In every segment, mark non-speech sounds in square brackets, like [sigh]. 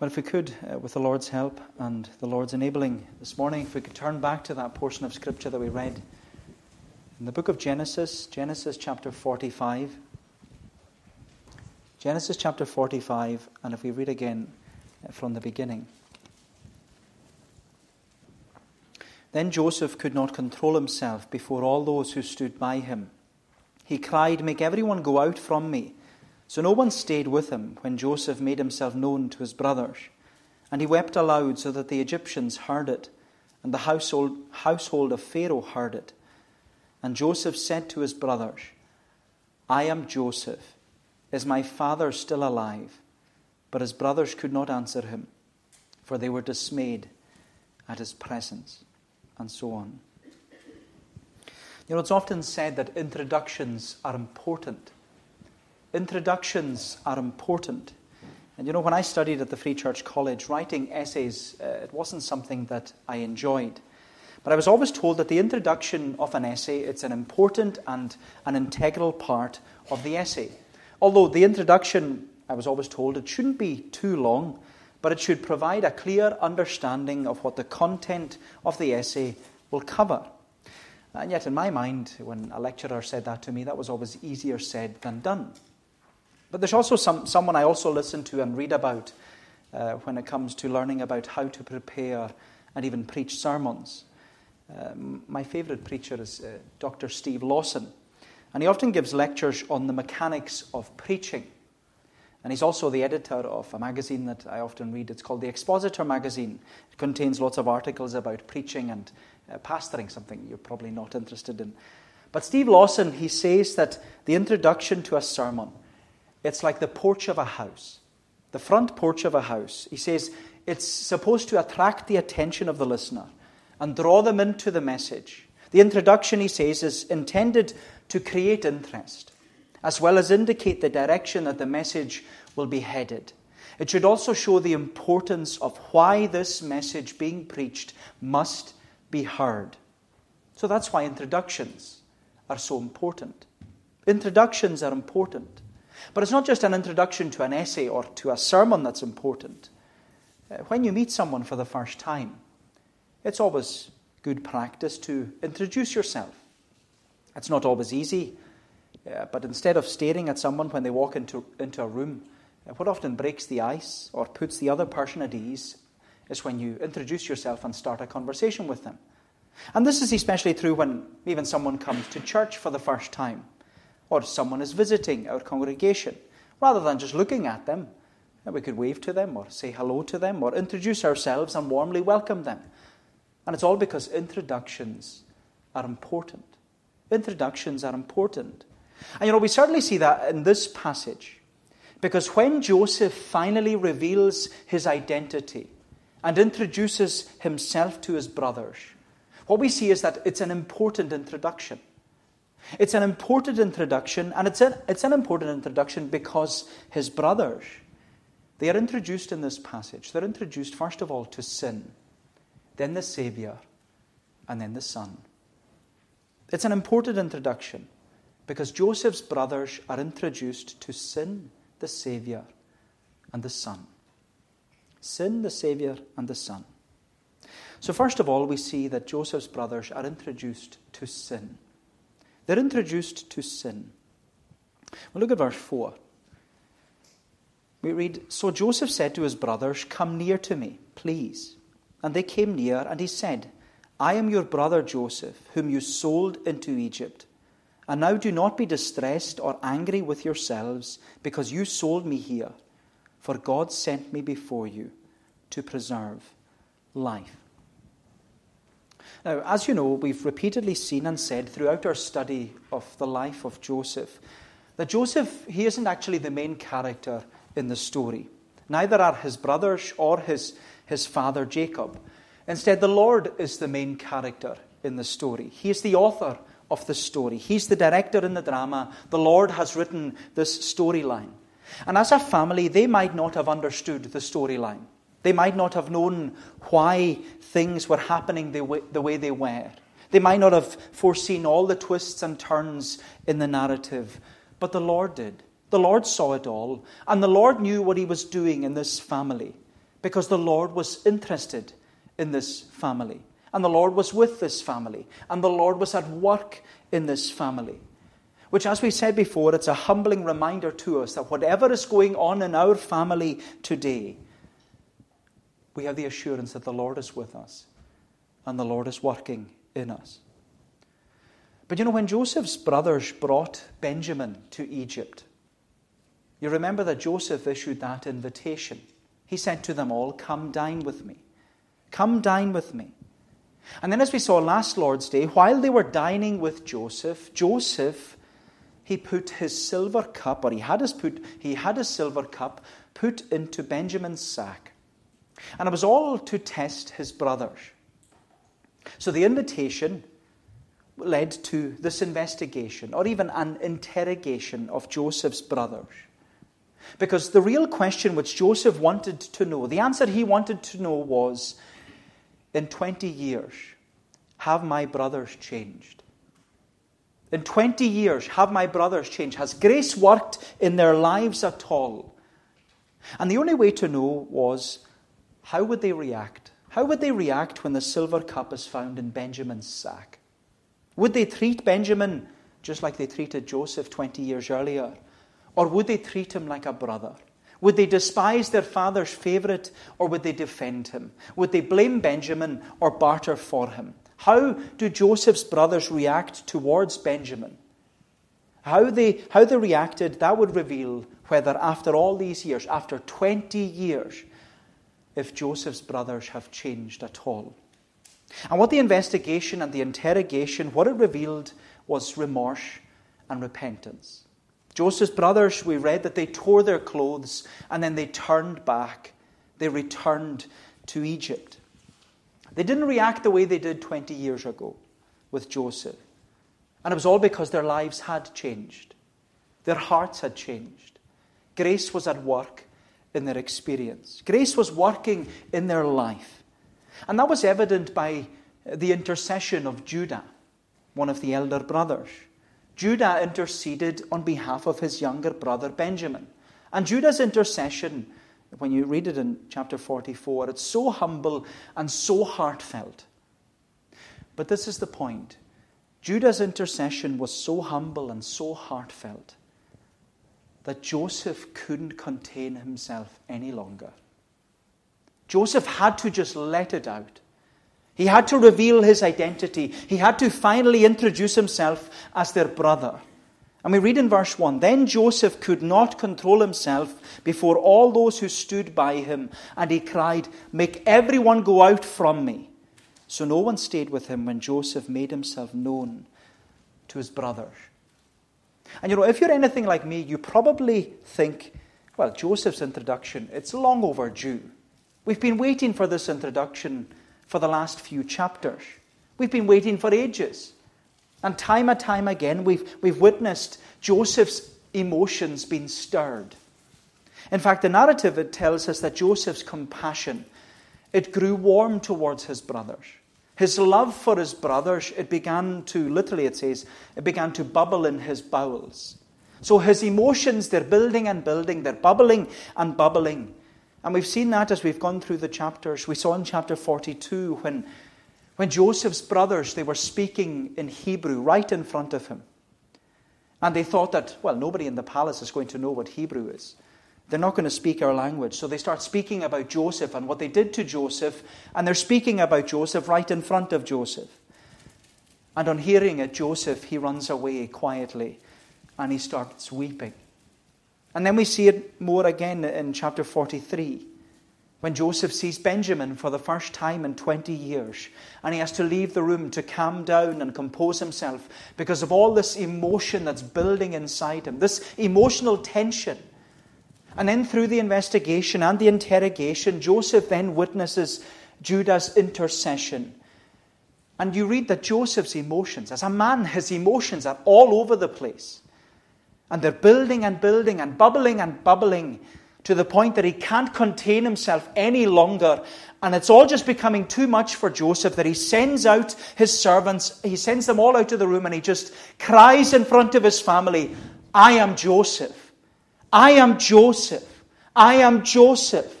Well, if we could, uh, with the Lord's help and the Lord's enabling this morning, if we could turn back to that portion of Scripture that we read in the book of Genesis, Genesis chapter 45. Genesis chapter 45, and if we read again uh, from the beginning. Then Joseph could not control himself before all those who stood by him. He cried, Make everyone go out from me. So no one stayed with him when Joseph made himself known to his brothers. And he wept aloud so that the Egyptians heard it, and the household, household of Pharaoh heard it. And Joseph said to his brothers, I am Joseph. Is my father still alive? But his brothers could not answer him, for they were dismayed at his presence, and so on. You know, it's often said that introductions are important introductions are important. And you know, when I studied at the Free Church College, writing essays, uh, it wasn't something that I enjoyed. But I was always told that the introduction of an essay, it's an important and an integral part of the essay. Although the introduction, I was always told, it shouldn't be too long, but it should provide a clear understanding of what the content of the essay will cover. And yet, in my mind, when a lecturer said that to me, that was always easier said than done. But there's also some, someone I also listen to and read about uh, when it comes to learning about how to prepare and even preach sermons. Um, my favourite preacher is uh, Dr. Steve Lawson, and he often gives lectures on the mechanics of preaching. And he's also the editor of a magazine that I often read. It's called the Expositor Magazine. It contains lots of articles about preaching and uh, pastoring, something you're probably not interested in. But Steve Lawson, he says that the introduction to a sermon it's like the porch of a house, the front porch of a house. He says it's supposed to attract the attention of the listener and draw them into the message. The introduction, he says, is intended to create interest, as well as indicate the direction that the message will be headed. It should also show the importance of why this message being preached must be heard. So that's why introductions are so important. Introductions are important. But it's not just an introduction to an essay or to a sermon that's important. Uh, when you meet someone for the first time, it's always good practice to introduce yourself. It's not always easy, uh, but instead of staring at someone when they walk into, into a room, uh, what often breaks the ice or puts the other person at ease is when you introduce yourself and start a conversation with them. And this is especially true when even someone comes to church for the first time or someone is visiting our congregation, rather than just looking at them. We could wave to them, or say hello to them, or introduce ourselves and warmly welcome them. And it's all because introductions are important. Introductions are important. And you know, we certainly see that in this passage. Because when Joseph finally reveals his identity and introduces himself to his brothers, what we see is that it's an important introduction. It's an important introduction, and it's an, it's an important introduction because his brothers, they are introduced in this passage. They're introduced, first of all, to sin, then the Savior, and then the Son. It's an important introduction because Joseph's brothers are introduced to sin, the Savior, and the Son. Sin, the Savior, and the Son. So, first of all, we see that Joseph's brothers are introduced to sin. They're introduced to sin. Well, look at verse 4. We read So Joseph said to his brothers, Come near to me, please. And they came near, and he said, I am your brother Joseph, whom you sold into Egypt. And now do not be distressed or angry with yourselves, because you sold me here. For God sent me before you to preserve life. Now, as you know, we've repeatedly seen and said throughout our study of the life of Joseph that Joseph, he isn't actually the main character in the story. Neither are his brothers or his, his father Jacob. Instead, the Lord is the main character in the story. He is the author of the story, He's the director in the drama. The Lord has written this storyline. And as a family, they might not have understood the storyline. They might not have known why things were happening the way, the way they were. They might not have foreseen all the twists and turns in the narrative, but the Lord did. The Lord saw it all, and the Lord knew what He was doing in this family because the Lord was interested in this family. And the Lord was with this family. And the Lord was at work in this family. Which, as we said before, it's a humbling reminder to us that whatever is going on in our family today, we have the assurance that the Lord is with us and the Lord is working in us. But you know, when Joseph's brothers brought Benjamin to Egypt, you remember that Joseph issued that invitation. He said to them all, Come dine with me. Come dine with me. And then, as we saw last Lord's Day, while they were dining with Joseph, Joseph, he put his silver cup, or he had his, put, he had his silver cup put into Benjamin's sack. And it was all to test his brothers. So the invitation led to this investigation, or even an interrogation of Joseph's brothers. Because the real question which Joseph wanted to know, the answer he wanted to know was in 20 years, have my brothers changed? In 20 years, have my brothers changed? Has grace worked in their lives at all? And the only way to know was how would they react? How would they react when the silver cup is found in Benjamin's sack? Would they treat Benjamin just like they treated Joseph 20 years earlier? Or would they treat him like a brother? Would they despise their father's favourite or would they defend him? Would they blame Benjamin or barter for him? How do Joseph's brothers react towards Benjamin? How they, how they reacted, that would reveal whether, after all these years, after 20 years, if Joseph's brothers have changed at all. And what the investigation and the interrogation, what it revealed was remorse and repentance. Joseph's brothers, we read that they tore their clothes and then they turned back. They returned to Egypt. They didn't react the way they did 20 years ago with Joseph. And it was all because their lives had changed, their hearts had changed. Grace was at work in their experience, grace was working in their life. And that was evident by the intercession of Judah, one of the elder brothers. Judah interceded on behalf of his younger brother Benjamin. And Judah's intercession, when you read it in chapter 44, it's so humble and so heartfelt. But this is the point Judah's intercession was so humble and so heartfelt that Joseph couldn't contain himself any longer. Joseph had to just let it out. He had to reveal his identity. He had to finally introduce himself as their brother. And we read in verse 1 Then Joseph could not control himself before all those who stood by him, and he cried, Make everyone go out from me. So no one stayed with him when Joseph made himself known to his brothers. And you know, if you're anything like me, you probably think, well, Joseph's introduction, it's long overdue. We've been waiting for this introduction for the last few chapters. We've been waiting for ages. And time and time again, we've, we've witnessed Joseph's emotions being stirred. In fact, the narrative it tells us that Joseph's compassion it grew warm towards his brothers. His love for his brothers, it began to, literally it says, it began to bubble in his bowels. So his emotions, they're building and building, they're bubbling and bubbling. And we've seen that as we've gone through the chapters. We saw in chapter 42 when, when Joseph's brothers, they were speaking in Hebrew right in front of him. And they thought that, well, nobody in the palace is going to know what Hebrew is. They're not going to speak our language. So they start speaking about Joseph and what they did to Joseph. And they're speaking about Joseph right in front of Joseph. And on hearing it, Joseph, he runs away quietly and he starts weeping. And then we see it more again in chapter 43 when Joseph sees Benjamin for the first time in 20 years, and he has to leave the room to calm down and compose himself because of all this emotion that's building inside him, this emotional tension. And then through the investigation and the interrogation, Joseph then witnesses Judah's intercession. And you read that Joseph's emotions, as a man, [laughs] his emotions are all over the place. And they're building and building and bubbling and bubbling to the point that he can't contain himself any longer. And it's all just becoming too much for Joseph that he sends out his servants, he sends them all out of the room, and he just cries in front of his family, I am Joseph. I am Joseph. I am Joseph.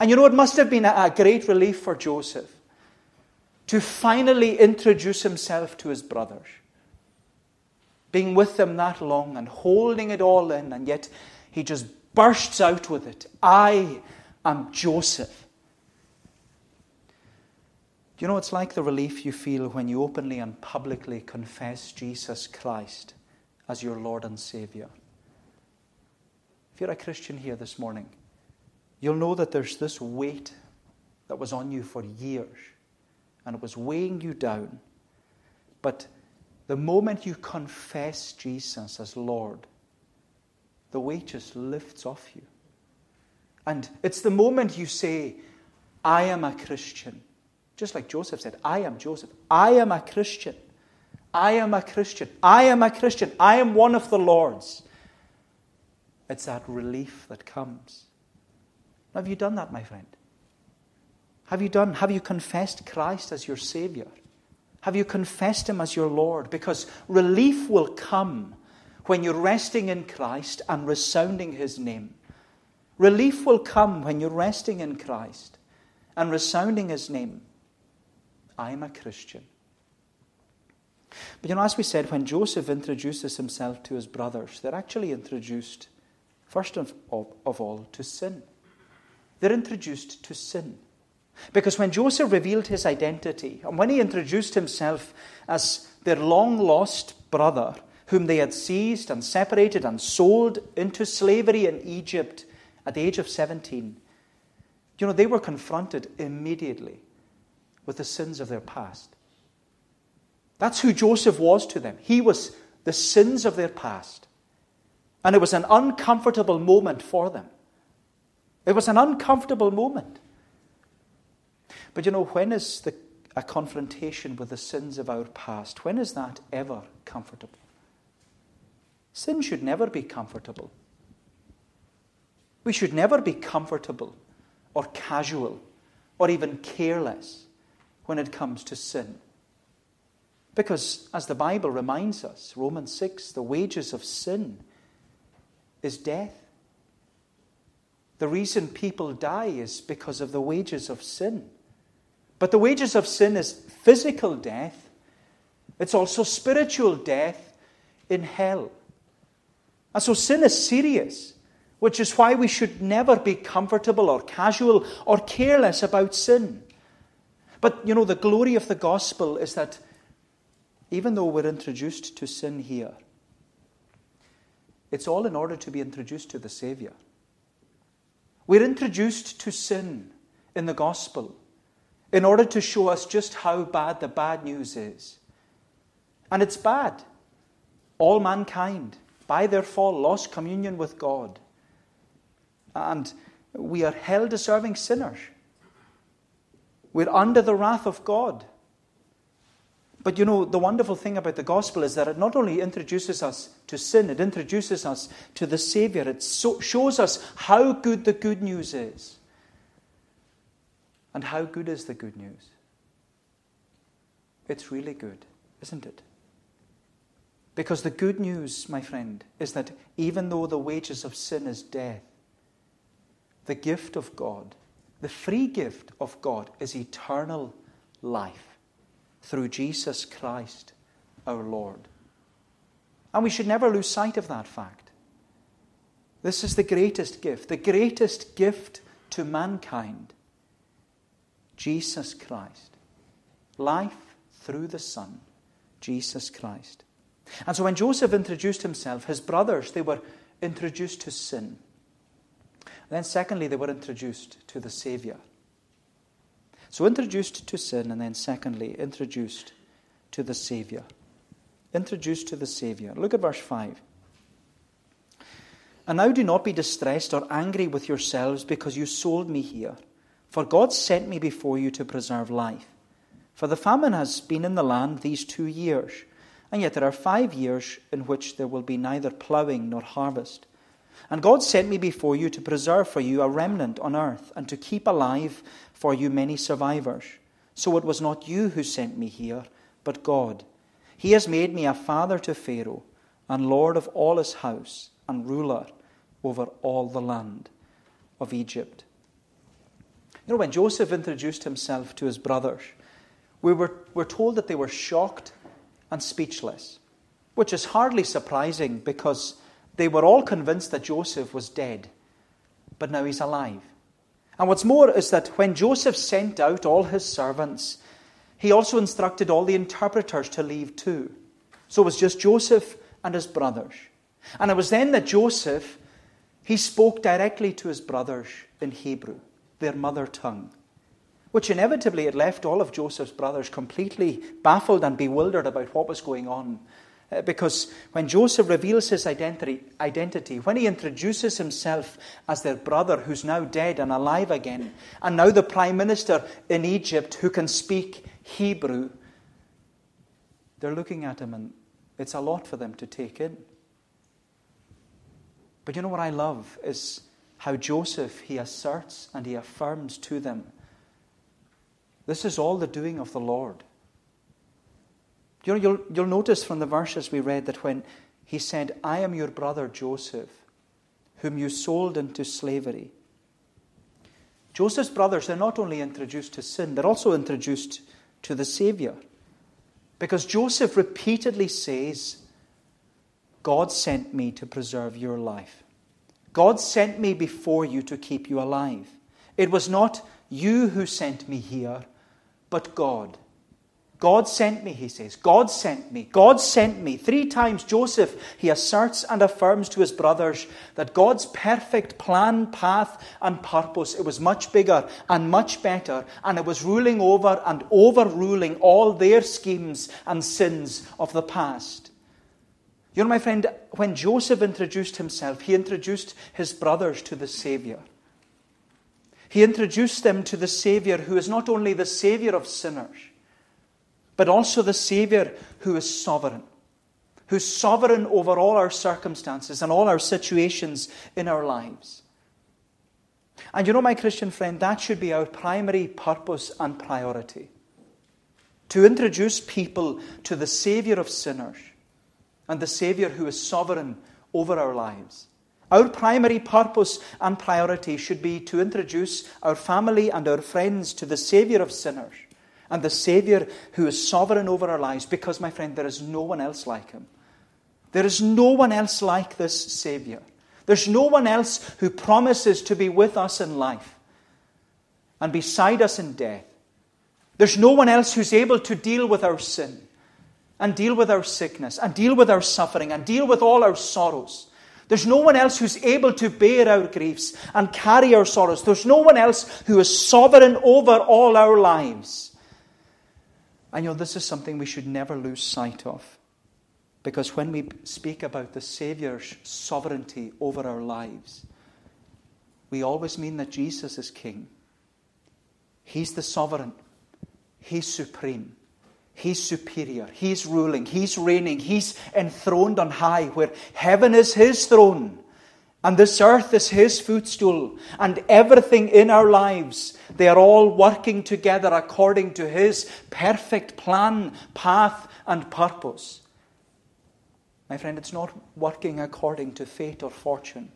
And you know, it must have been a, great relief for Joseph to finally introduce himself to his brothers. Being with them that long and holding it all in, and yet he just bursts out with it I am Joseph. You know it's like the relief you feel when you openly and publicly confess Jesus Christ as your Lord and Savior? If you're a Christian here this morning, you'll know that there's this weight that was on you for years and it was weighing you down. But the moment you confess Jesus as Lord, the weight just lifts off you. And it's the moment you say, I am a Christian. Just like Joseph said, I am Joseph. I am a Christian. I am a Christian. I am a Christian. I am one of the Lord's. It's that relief that comes. Have you done that, my friend? Have you done? Have you confessed Christ as your Savior? Have you confessed Him as your Lord? Because relief will come when you're resting in Christ and resounding His name. Relief will come when you're resting in Christ and resounding His name. I'm a Christian. But you know, as we said, when Joseph introduces himself to his brothers, they're actually introduced, first of, of all, to sin. They're introduced to sin. Because when Joseph revealed his identity, and when he introduced himself as their long lost brother, whom they had seized and separated and sold into slavery in Egypt at the age of 17, you know, they were confronted immediately with the sins of their past. That's who Joseph was to them. He was the sins of their past. And it was an uncomfortable moment for them. It was an uncomfortable moment. But you know, when is the, a confrontation with the sins of our past, when is that ever comfortable? Sin should never be comfortable. We should never be comfortable or casual or even careless when it comes to sin. Because, as the Bible reminds us, Romans 6, the wages of sin is death. The reason people die is because of the wages of sin. But the wages of sin is physical death, it's also spiritual death in hell. And so sin is serious, which is why we should never be comfortable or casual or careless about sin. But you know, the glory of the gospel is that even though we're introduced to sin here, it's all in order to be introduced to the Savior. We're introduced to sin in the gospel in order to show us just how bad the bad news is. And it's bad. All mankind, by their fall, lost communion with God. And we are hell deserving sinners. We're under the wrath of God. But you know, the wonderful thing about the gospel is that it not only introduces us to sin, it introduces us to the Savior. It so, shows us how good the good news is. And how good is the good news? It's really good, isn't it? Because the good news, my friend, is that even though the wages of sin is death, the gift of God, the free gift of God, is eternal life through Jesus Christ our Lord. And we should never lose sight of that fact. This is the greatest gift, the greatest gift to mankind Jesus Christ. Life through the Son, Jesus Christ. And so when Joseph introduced himself, his brothers, they were introduced to sin. then, secondly, they were introduced to the Savior. So, introduced to sin, and then secondly, introduced to the Savior. Introduced to the Savior. Look at verse 5. And now do not be distressed or angry with yourselves because you sold me here. For God sent me before you to preserve life. For the famine has been in the land these two years, and yet there are five years in which there will be neither ploughing nor harvest. And God sent me before you to preserve for you a remnant on earth, and to keep alive for you many survivors. So it was not you who sent me here, but God. He has made me a father to Pharaoh, and lord of all his house, and ruler over all the land of Egypt. You know, when Joseph introduced himself to his brothers, we were, we're told that they were shocked and speechless, which is hardly surprising because they were all convinced that Joseph was dead, but now he's alive. And what's more is that when Joseph sent out all his servants, he also instructed all the interpreters to leave too. So it was just Joseph and his brothers. And it was then that Joseph, he spoke directly to his brothers in Hebrew, their mother tongue, which inevitably had left all of Joseph's brothers completely baffled and bewildered about what was going on. Uh, because when Joseph reveals his identity, identity, when he introduces himself as their brother who's now dead and alive again, and now the prime minister in Egypt who can speak Hebrew, they're looking at him and it's a lot for them to take in. But you know what I love is how Joseph he asserts and he affirms to them this is all the doing of the Lord. You know, you'll, you'll notice from the verses we read that when he said, I am your brother Joseph, whom you sold into slavery. Joseph's brothers are not only introduced to sin, they're also introduced to the Savior. Because Joseph repeatedly says, God sent me to preserve your life. God sent me before you to keep you alive. It was not you who sent me here, but God. God sent me, he says. God sent me. God sent me. Three times Joseph, he asserts and affirms to his brothers that God's perfect plan, path, and purpose, it was much bigger and much better, and it was ruling over and overruling all their schemes and sins of the past. You know, my friend, when Joseph introduced himself, he introduced his brothers to the Savior. He introduced them to the Savior who is not only the Savior of sinners, but also the Savior who is sovereign, who's sovereign over all our circumstances and all our situations in our lives. And you know, my Christian friend, that should be our primary purpose and priority to introduce people to the Savior of sinners and the Savior who is sovereign over our lives. Our primary purpose and priority should be to introduce our family and our friends to the Savior of sinners and the Savior who is sovereign over our lives because, my friend, there is no one else like him. There is no one else like this Savior. There's no one else who promises to be with us in life and beside us in death. There's no one else who's able to deal with our sin and deal with our sickness and deal with our suffering and deal with all our sorrows. There's no one else who's able to bear our griefs and carry our sorrows. There's no one else who is sovereign over all our lives. And you know, this is something we should never lose sight of. Because when we speak about the Saviour's sovereignty over our lives, we always mean that Jesus is King. He's the sovereign, He's supreme. He's superior. He's ruling. He's reigning. He's enthroned on high, where heaven is His throne and this earth is His footstool. And everything in our lives, they are all working together according to His perfect plan, path, and purpose. My friend, it's not working according to fate or fortune.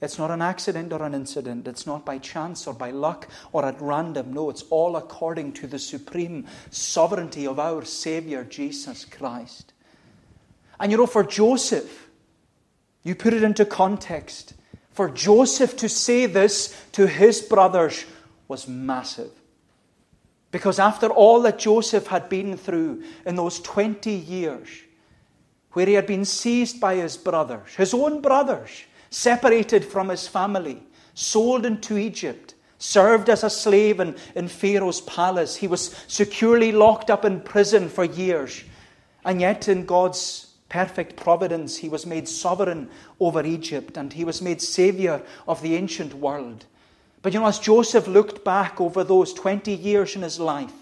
It's not an accident or an incident. It's not by chance or by luck or at random. No, it's all according to the supreme sovereignty of our Savior, Jesus Christ. And you know, for Joseph, you put it into context. For Joseph to say this to his brothers was massive. Because after all that Joseph had been through in those 20 years, where he had been seized by his brothers, his own brothers, separated from his family, sold into Egypt, served as a slave in, in Pharaoh's palace. He was securely locked up in prison for years. And yet, in God's perfect providence, he was made sovereign over Egypt and he was made savior of the ancient world. But you know, as Joseph looked back over those 20 years in his life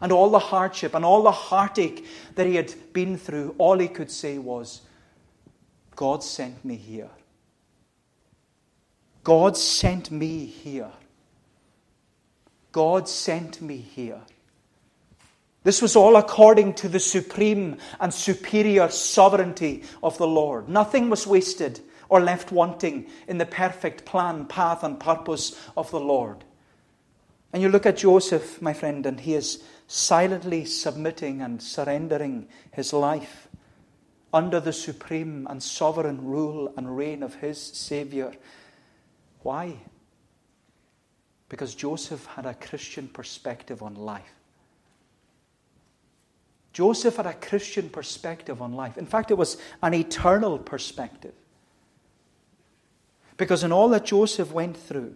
and all the hardship and all the heartache that he had been through, all he could say was, God sent me here. God sent me here. God sent me here. This was all according to the supreme and superior sovereignty of the Lord. Nothing was wasted or left wanting in the perfect plan, path, and purpose of the Lord. And you look at Joseph, my friend, and he is silently submitting and surrendering his life under the supreme and sovereign rule and reign of his Savior. Why? Because Joseph had a Christian perspective on life. Joseph had a Christian perspective on life. In fact, it was an eternal perspective. Because in all that Joseph went through,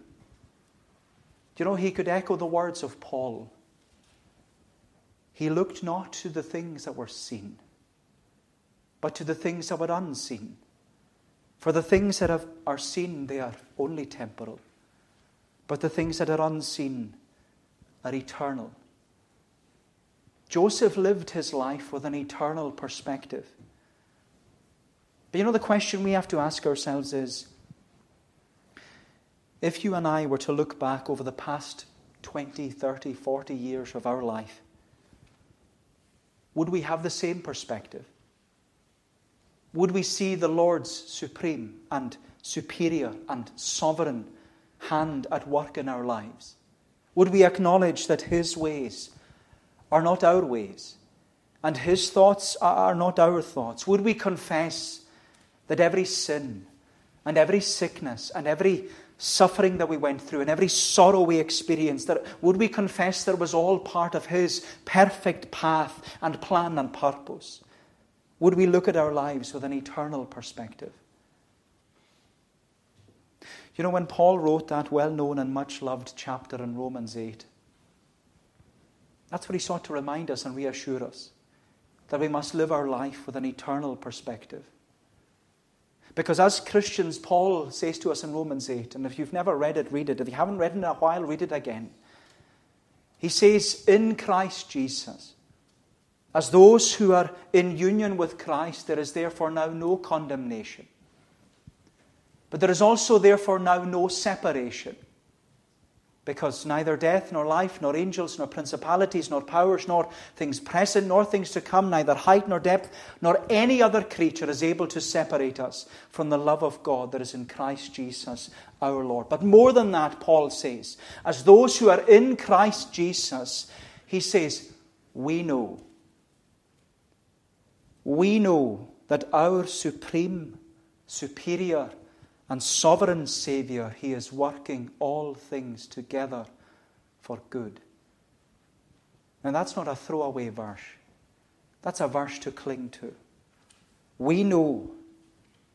you know, he could echo the words of Paul. He looked not to the things that were seen, but to the things that were unseen. For the things that are seen, they are only temporal, but the things that are unseen are eternal. Joseph lived his life with an eternal perspective. But you know, the question we have to ask ourselves is if you and I were to look back over the past 20, 30, 40 years of our life, would we have the same perspective? Would we see the Lord's supreme and superior and sovereign hand at work in our lives? Would we acknowledge that His ways are not our ways, and His thoughts are not our thoughts? Would we confess that every sin and every sickness and every suffering that we went through and every sorrow we experienced, that would we confess that it was all part of His perfect path and plan and purpose? Would we look at our lives with an eternal perspective? You know, when Paul wrote that well known and much loved chapter in Romans 8, that's what he sought to remind us and reassure us that we must live our life with an eternal perspective. Because as Christians, Paul says to us in Romans 8, and if you've never read it, read it. If you haven't read it in a while, read it again. He says, In Christ Jesus, as those who are in union with Christ, there is therefore now no condemnation. But there is also therefore now no separation because neither death, nor life, nor angels, nor principalities, nor powers, nor things present, nor things to come, neither height nor depth, nor any other creature is able to separate us from the love of God that is in Christ Jesus our Lord. But more than that, Paul says, as those who are in Christ Jesus, he says, we know. We know that our supreme, superior, and sovereign Saviour, He is working all things together for good. And that's not a throwaway verse, that's a verse to cling to. We know.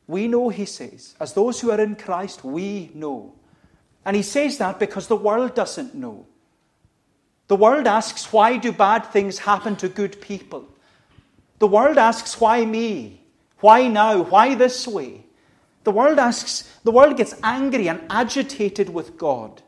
We know, he says. As those who are in Christ, we know. And he says that because the world doesn't know. The world asks, why do bad things happen to good people? The world asks, why me? Why now? Why this way? The world asks, the world gets angry and agitated with God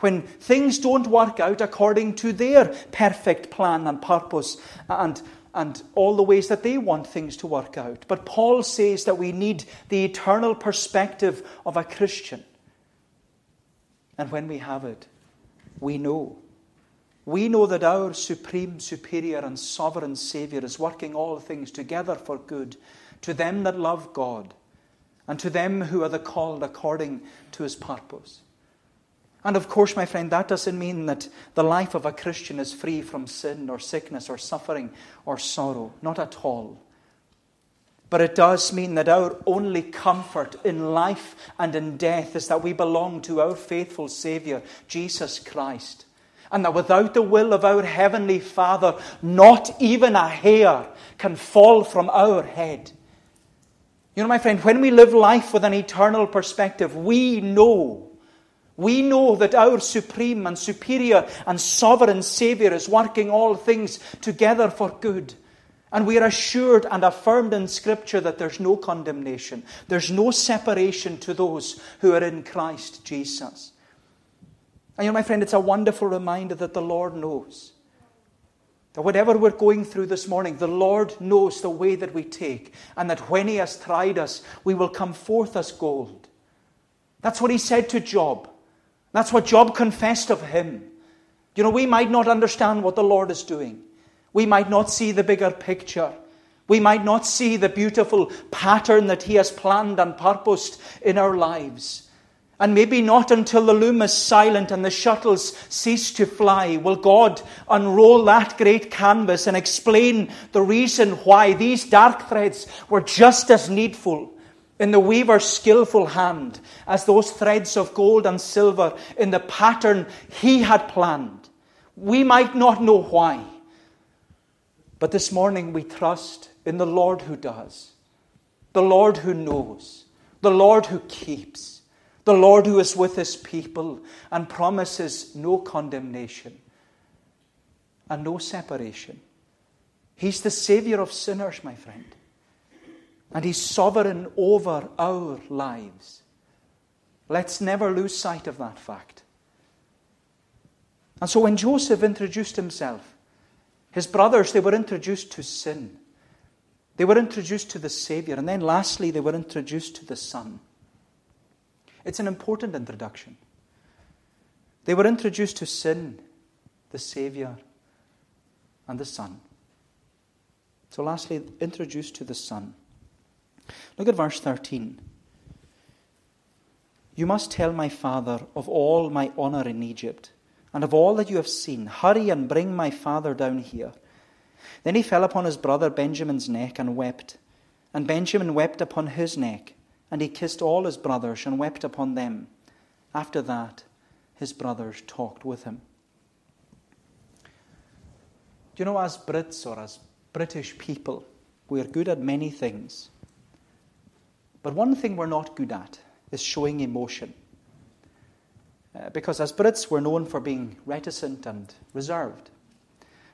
when things don't work out according to their perfect plan and purpose and, and all the ways that they want things to work out. But Paul says that we need the eternal perspective of a Christian. And when we have it, we know. We know that our supreme, superior, and sovereign Saviour is working all things together for good to them that love God and to them who are the called according to his purpose. And of course, my friend, that doesn't mean that the life of a Christian is free from sin or sickness or suffering or sorrow. Not at all. But it does mean that our only comfort in life and in death is that we belong to our faithful Saviour, Jesus Christ. And that without the will of our Heavenly Father, not even a hair can fall from our head. You know, my friend, when we live life with an eternal perspective, we know, we know that our supreme and superior and sovereign Savior is working all things together for good. And we are assured and affirmed in Scripture that there's no condemnation, there's no separation to those who are in Christ Jesus. And you know, my friend, it's a wonderful reminder that the Lord knows. That whatever we're going through this morning, the Lord knows the way that we take, and that when He has tried us, we will come forth as gold. That's what He said to Job. That's what Job confessed of Him. You know, we might not understand what the Lord is doing, we might not see the bigger picture. We might not see the beautiful pattern that He has planned and purposed in our lives. And maybe not until the loom is silent and the shuttles cease to fly will God unroll that great canvas and explain the reason why these dark threads were just as needful in the weaver's skillful hand as those threads of gold and silver in the pattern he had planned. We might not know why, but this morning we trust in the Lord who does, the Lord who knows, the Lord who keeps, the Lord who is with his people and promises no condemnation and no separation. He's the Savior of sinners, my friend. And He's sovereign over our lives. Let's never lose sight of that fact. And so when Joseph introduced himself, his brothers, they were introduced to sin. They were introduced to the Savior. And then lastly, they were introduced to the Son. It's an important introduction. They were introduced to sin, the Savior, and the Son. So, lastly, introduced to the Son. Look at verse 13. You must tell my father of all my honor in Egypt, and of all that you have seen. Hurry and bring my father down here. Then he fell upon his brother Benjamin's neck and wept. And Benjamin wept upon his neck, and he kissed all his brothers and wept upon them. After that, his brothers talked with him. Do you know, as Brits or as British people, we are good at many things. But one thing we're not good at is showing emotion. Uh, because as Brits, we're known for being reticent and reserved.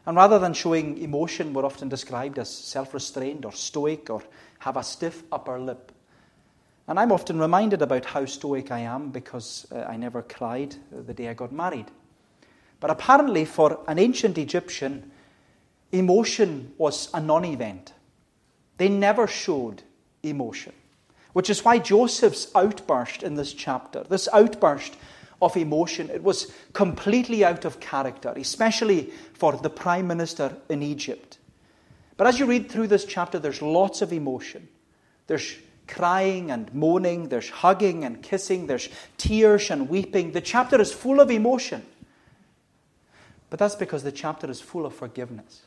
And rather than showing emotion, we're often described as self restrained or stoic or have a stiff upper lip. And I'm often reminded about how stoic I am because uh, I never cried the day I got married. But apparently, for an ancient Egyptian, emotion was a non event. They never showed emotion. Which is why Joseph's outburst in this chapter, this outburst of emotion, it was completely out of character, especially for the prime minister in Egypt. But as you read through this chapter, there's lots of emotion. There's crying and moaning, there's hugging and kissing, there's tears and weeping. The chapter is full of emotion. But that's because the chapter is full of forgiveness.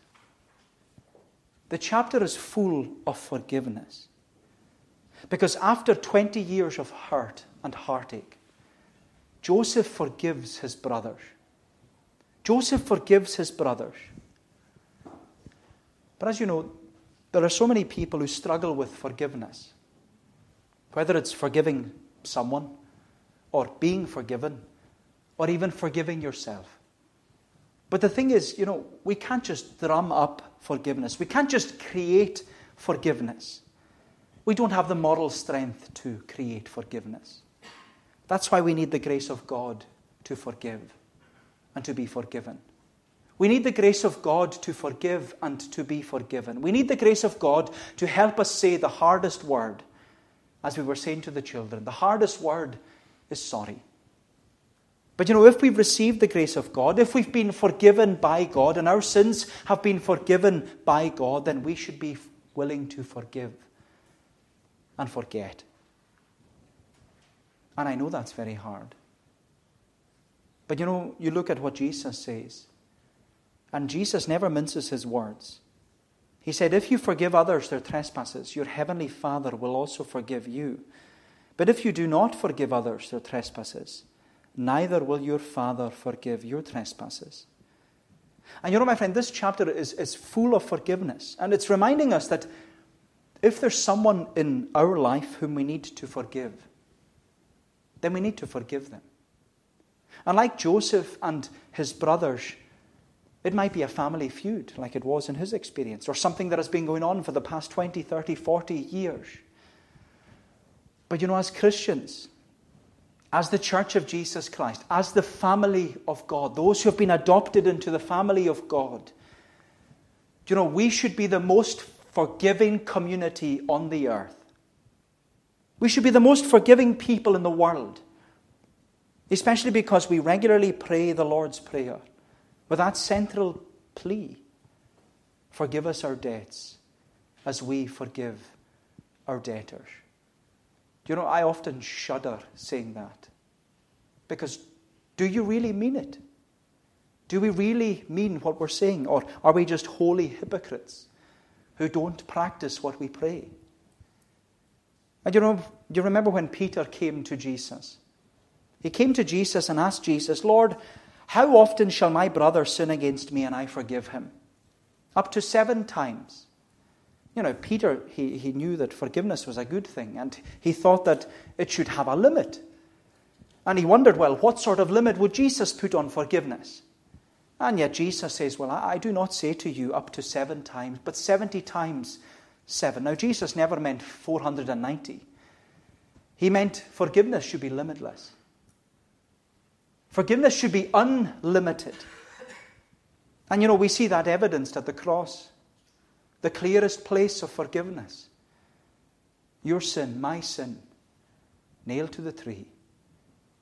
The chapter is full of forgiveness. Because after 20 years of hurt and heartache, Joseph forgives his brothers. Joseph forgives his brothers. But as you know, there are so many people who struggle with forgiveness. Whether it's forgiving someone, or being forgiven, or even forgiving yourself. But the thing is, you know, we can't just drum up forgiveness. We can't just create forgiveness we don't have the moral strength to create forgiveness. That's why we need the grace of God to forgive and to be forgiven. We need the grace of God to forgive and to be forgiven. We need the grace of God to help us say the hardest word, as we were saying to the children. The hardest word is sorry. But you know, if we've received the grace of God, if we've been forgiven by God, and our sins have been forgiven by God, then we should be willing to forgive and forget. And I know that's very hard. But you know, you look at what Jesus says, and Jesus never minces his words. He said, If you forgive others their trespasses, your heavenly Father will also forgive you. But if you do not forgive others their trespasses, neither will your Father forgive your trespasses. And you know, my friend, this chapter is, is full of forgiveness. And it's reminding us that if there's someone in our life whom we need to forgive, then we need to forgive them. And like Joseph and his brothers, it might be a family feud, like it was in his experience, or something that has been going on for the past 20, 30, 40 years. But you know, as Christians, as the church of Jesus Christ, as the family of God, those who have been adopted into the family of God, you know, we should be the most forgiving community on the earth. We should be the most forgiving people in the world, especially because we regularly pray the Lord's Prayer with that central plea Forgive us our debts as we forgive our debtors. You know, I often shudder saying that Because do you really mean it? Do we really mean what we're saying? Or are we just holy hypocrites who don't practice what we pray? And you know, you remember when Peter came to Jesus? He came to Jesus and asked Jesus, Lord, how often shall my brother sin against me and I forgive him? Up to seven times. You know, Peter, he, he knew that forgiveness was a good thing, and he thought that it should have a limit. And he wondered, well, what sort of limit would Jesus put on forgiveness? And yet Jesus says, well, I, do not say to you up to seven times, but 70 times seven. Now, Jesus never meant 490. He meant forgiveness should be limitless. Forgiveness should be unlimited. And you know, we see that evidenced at the cross the clearest place of forgiveness. Your sin, my sin, nailed to the tree.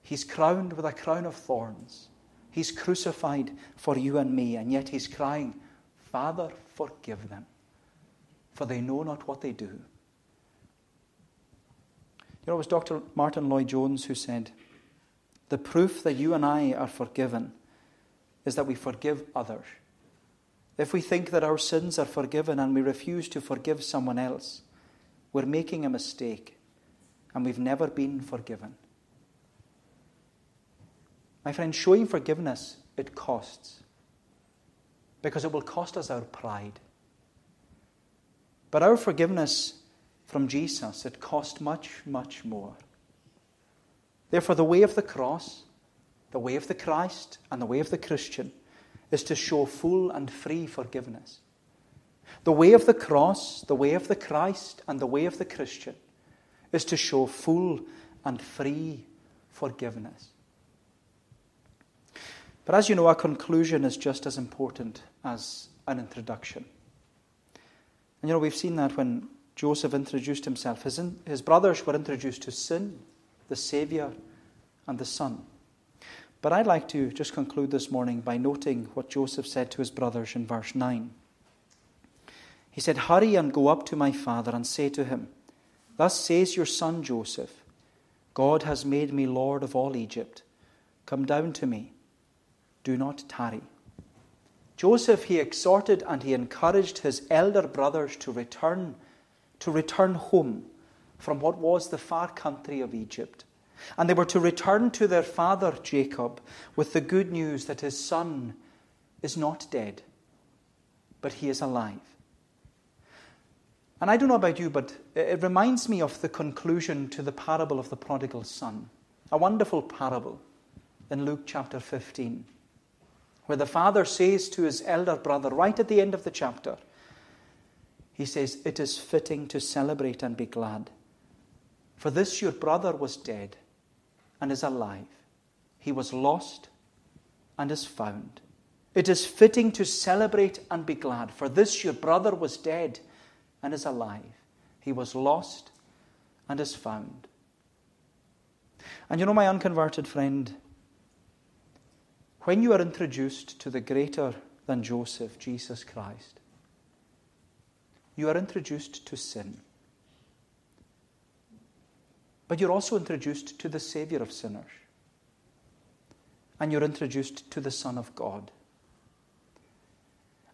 He's crowned with a crown of thorns. He's crucified for you and me, and yet he's crying, Father, forgive them, for they know not what they do. You know, it was Dr. Martyn Lloyd-Jones who said, The proof that you and I are forgiven is that we forgive others. If we think that our sins are forgiven and we refuse to forgive someone else, we're making a mistake and we've never been forgiven. My friend, showing forgiveness, it costs. Because it will cost us our pride. But our forgiveness from Jesus, it cost much, much more. Therefore, the way of the cross, the way of the Christ, and the way of the Christian is to show full and free forgiveness. The way of the cross, the way of the Christ, and the way of the Christian is to show full and free forgiveness. But as you know, a conclusion is just as important as an introduction. And you know, we've seen that when Joseph introduced himself, his, in, his brothers were introduced to sin, the Saviour, and the Son. But I'd like to just conclude this morning by noting what Joseph said to his brothers in verse 9. He said, Hurry and go up to my father and say to him, Thus says your son Joseph, God has made me Lord of all Egypt. Come down to me. Do not tarry. Joseph, he exhorted and he encouraged his elder brothers to return, to return home from what was the far country of Egypt. And they were to return to their father Jacob with the good news that his son is not dead, but he is alive. And I don't know about you, but it reminds me of the conclusion to the parable of the prodigal son, a wonderful parable in Luke chapter 15, where the father says to his elder brother, right at the end of the chapter, he says, It is fitting to celebrate and be glad, for this your brother was dead and is alive. He was lost and is found. It is fitting to celebrate and be glad, for this your brother was dead and is alive. He was lost and is found. And you know, my unconverted friend, when you are introduced to the greater than Joseph, Jesus Christ, you are introduced to sin. But you're also introduced to the Savior of sinners. And you're introduced to the Son of God.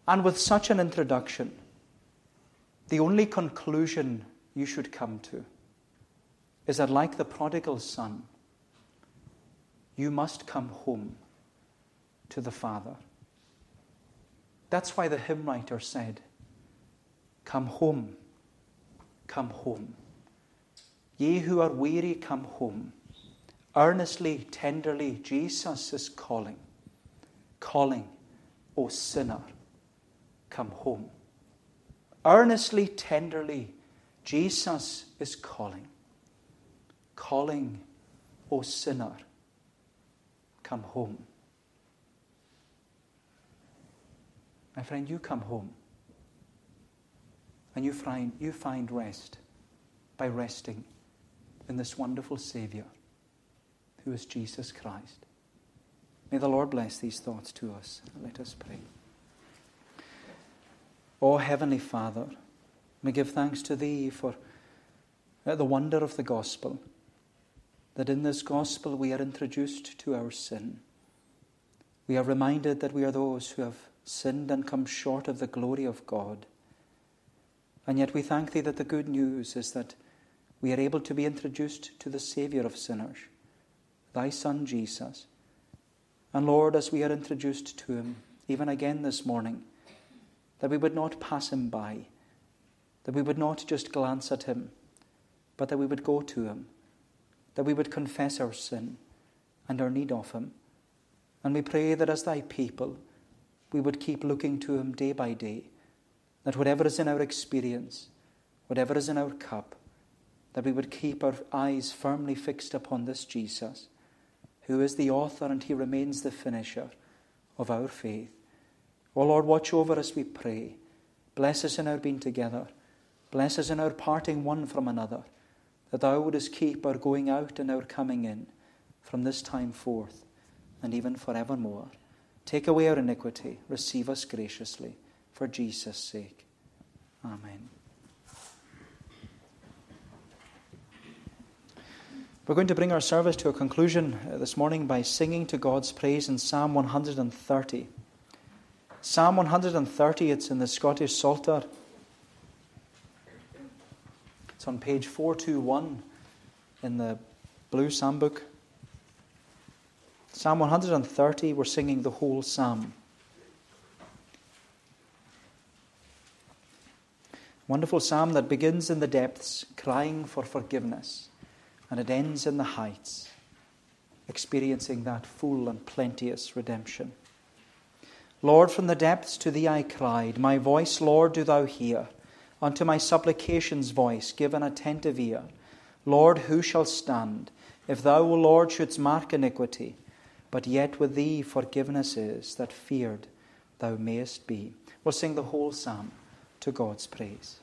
And with such an introduction, the only conclusion you should come to is that, like the prodigal son, you must come home to the Father. That's why the hymn writer said, Come home, come home. Ye who are weary, come home. Earnestly, tenderly, Jesus is calling. Calling, O sinner, come home. Earnestly, tenderly, Jesus is calling. Calling, O sinner, come home. My friend, you come home and you find, you find rest by resting in this wonderful Saviour who is Jesus Christ. May the Lord bless these thoughts to us. Let us pray. O Heavenly Father, we give thanks to Thee for uh, the wonder of the gospel. that in this gospel we are introduced to our sin. We are reminded that we are those who have sinned and come short of the glory of God. And yet we thank Thee that the good news is that we are able to be introduced to the Saviour of sinners, Thy Son Jesus. And Lord, as we are introduced to Him, even again this morning, that we would not pass Him by, that we would not just glance at Him, but that we would go to Him, that we would confess our sin and our need of Him. And we pray that as Thy people, we would keep looking to Him day by day, that whatever is in our experience, whatever is in our cup, that we would keep our eyes firmly fixed upon this Jesus, who is the author and He remains the finisher of our faith. O Lord, watch over us, we pray. Bless us in our being together. Bless us in our parting one from another, that Thou wouldest keep our going out and our coming in from this time forth and even forevermore. Take away our iniquity. Receive us graciously. For Jesus' sake. Amen. We're going to bring our service to a conclusion uh, this morning by singing to God's praise in Psalm 130. Psalm 130, it's in the Scottish Psalter. It's on page 421 in the Blue Psalm book. Psalm 130, we're singing the whole psalm. Wonderful psalm that begins in the depths, crying for forgiveness, and it ends in the heights, experiencing that full and plenteous redemption. Lord, from the depths to thee I cried, My voice, Lord, do thou hear. Unto my supplications voice give an attentive ear. Lord, who shall stand? If thou, O Lord, shouldst mark iniquity, but yet with thee forgiveness is, that feared thou mayest be. We'll sing the whole psalm to God's praise.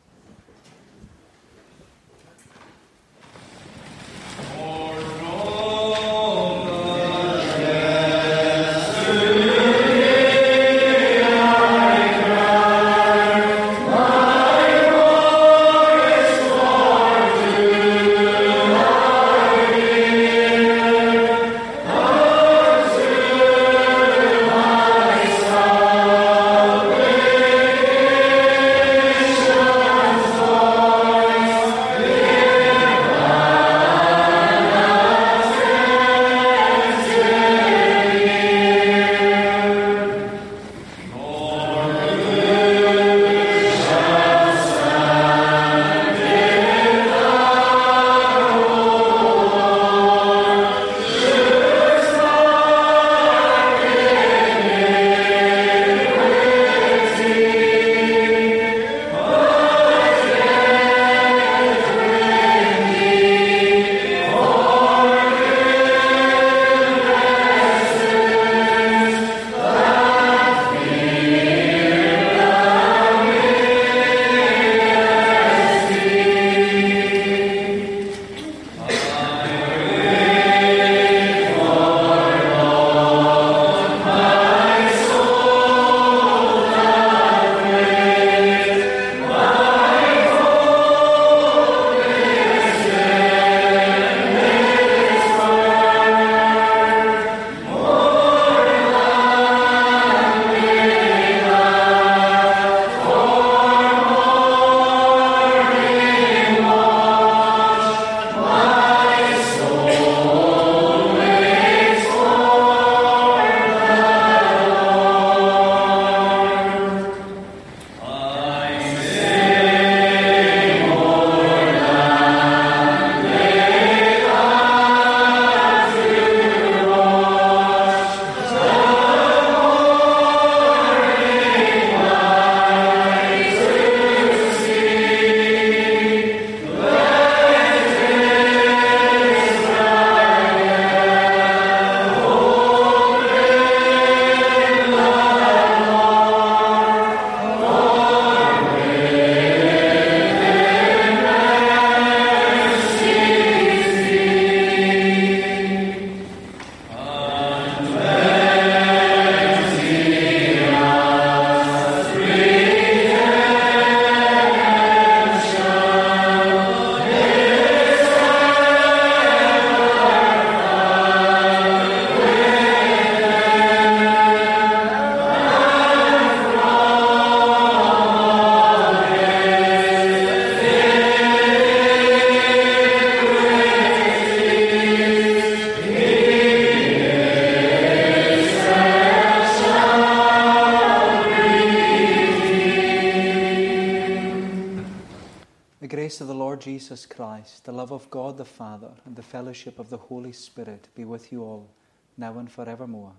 Father, and the fellowship of the Holy Spirit be with you all, now and forevermore.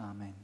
Amen.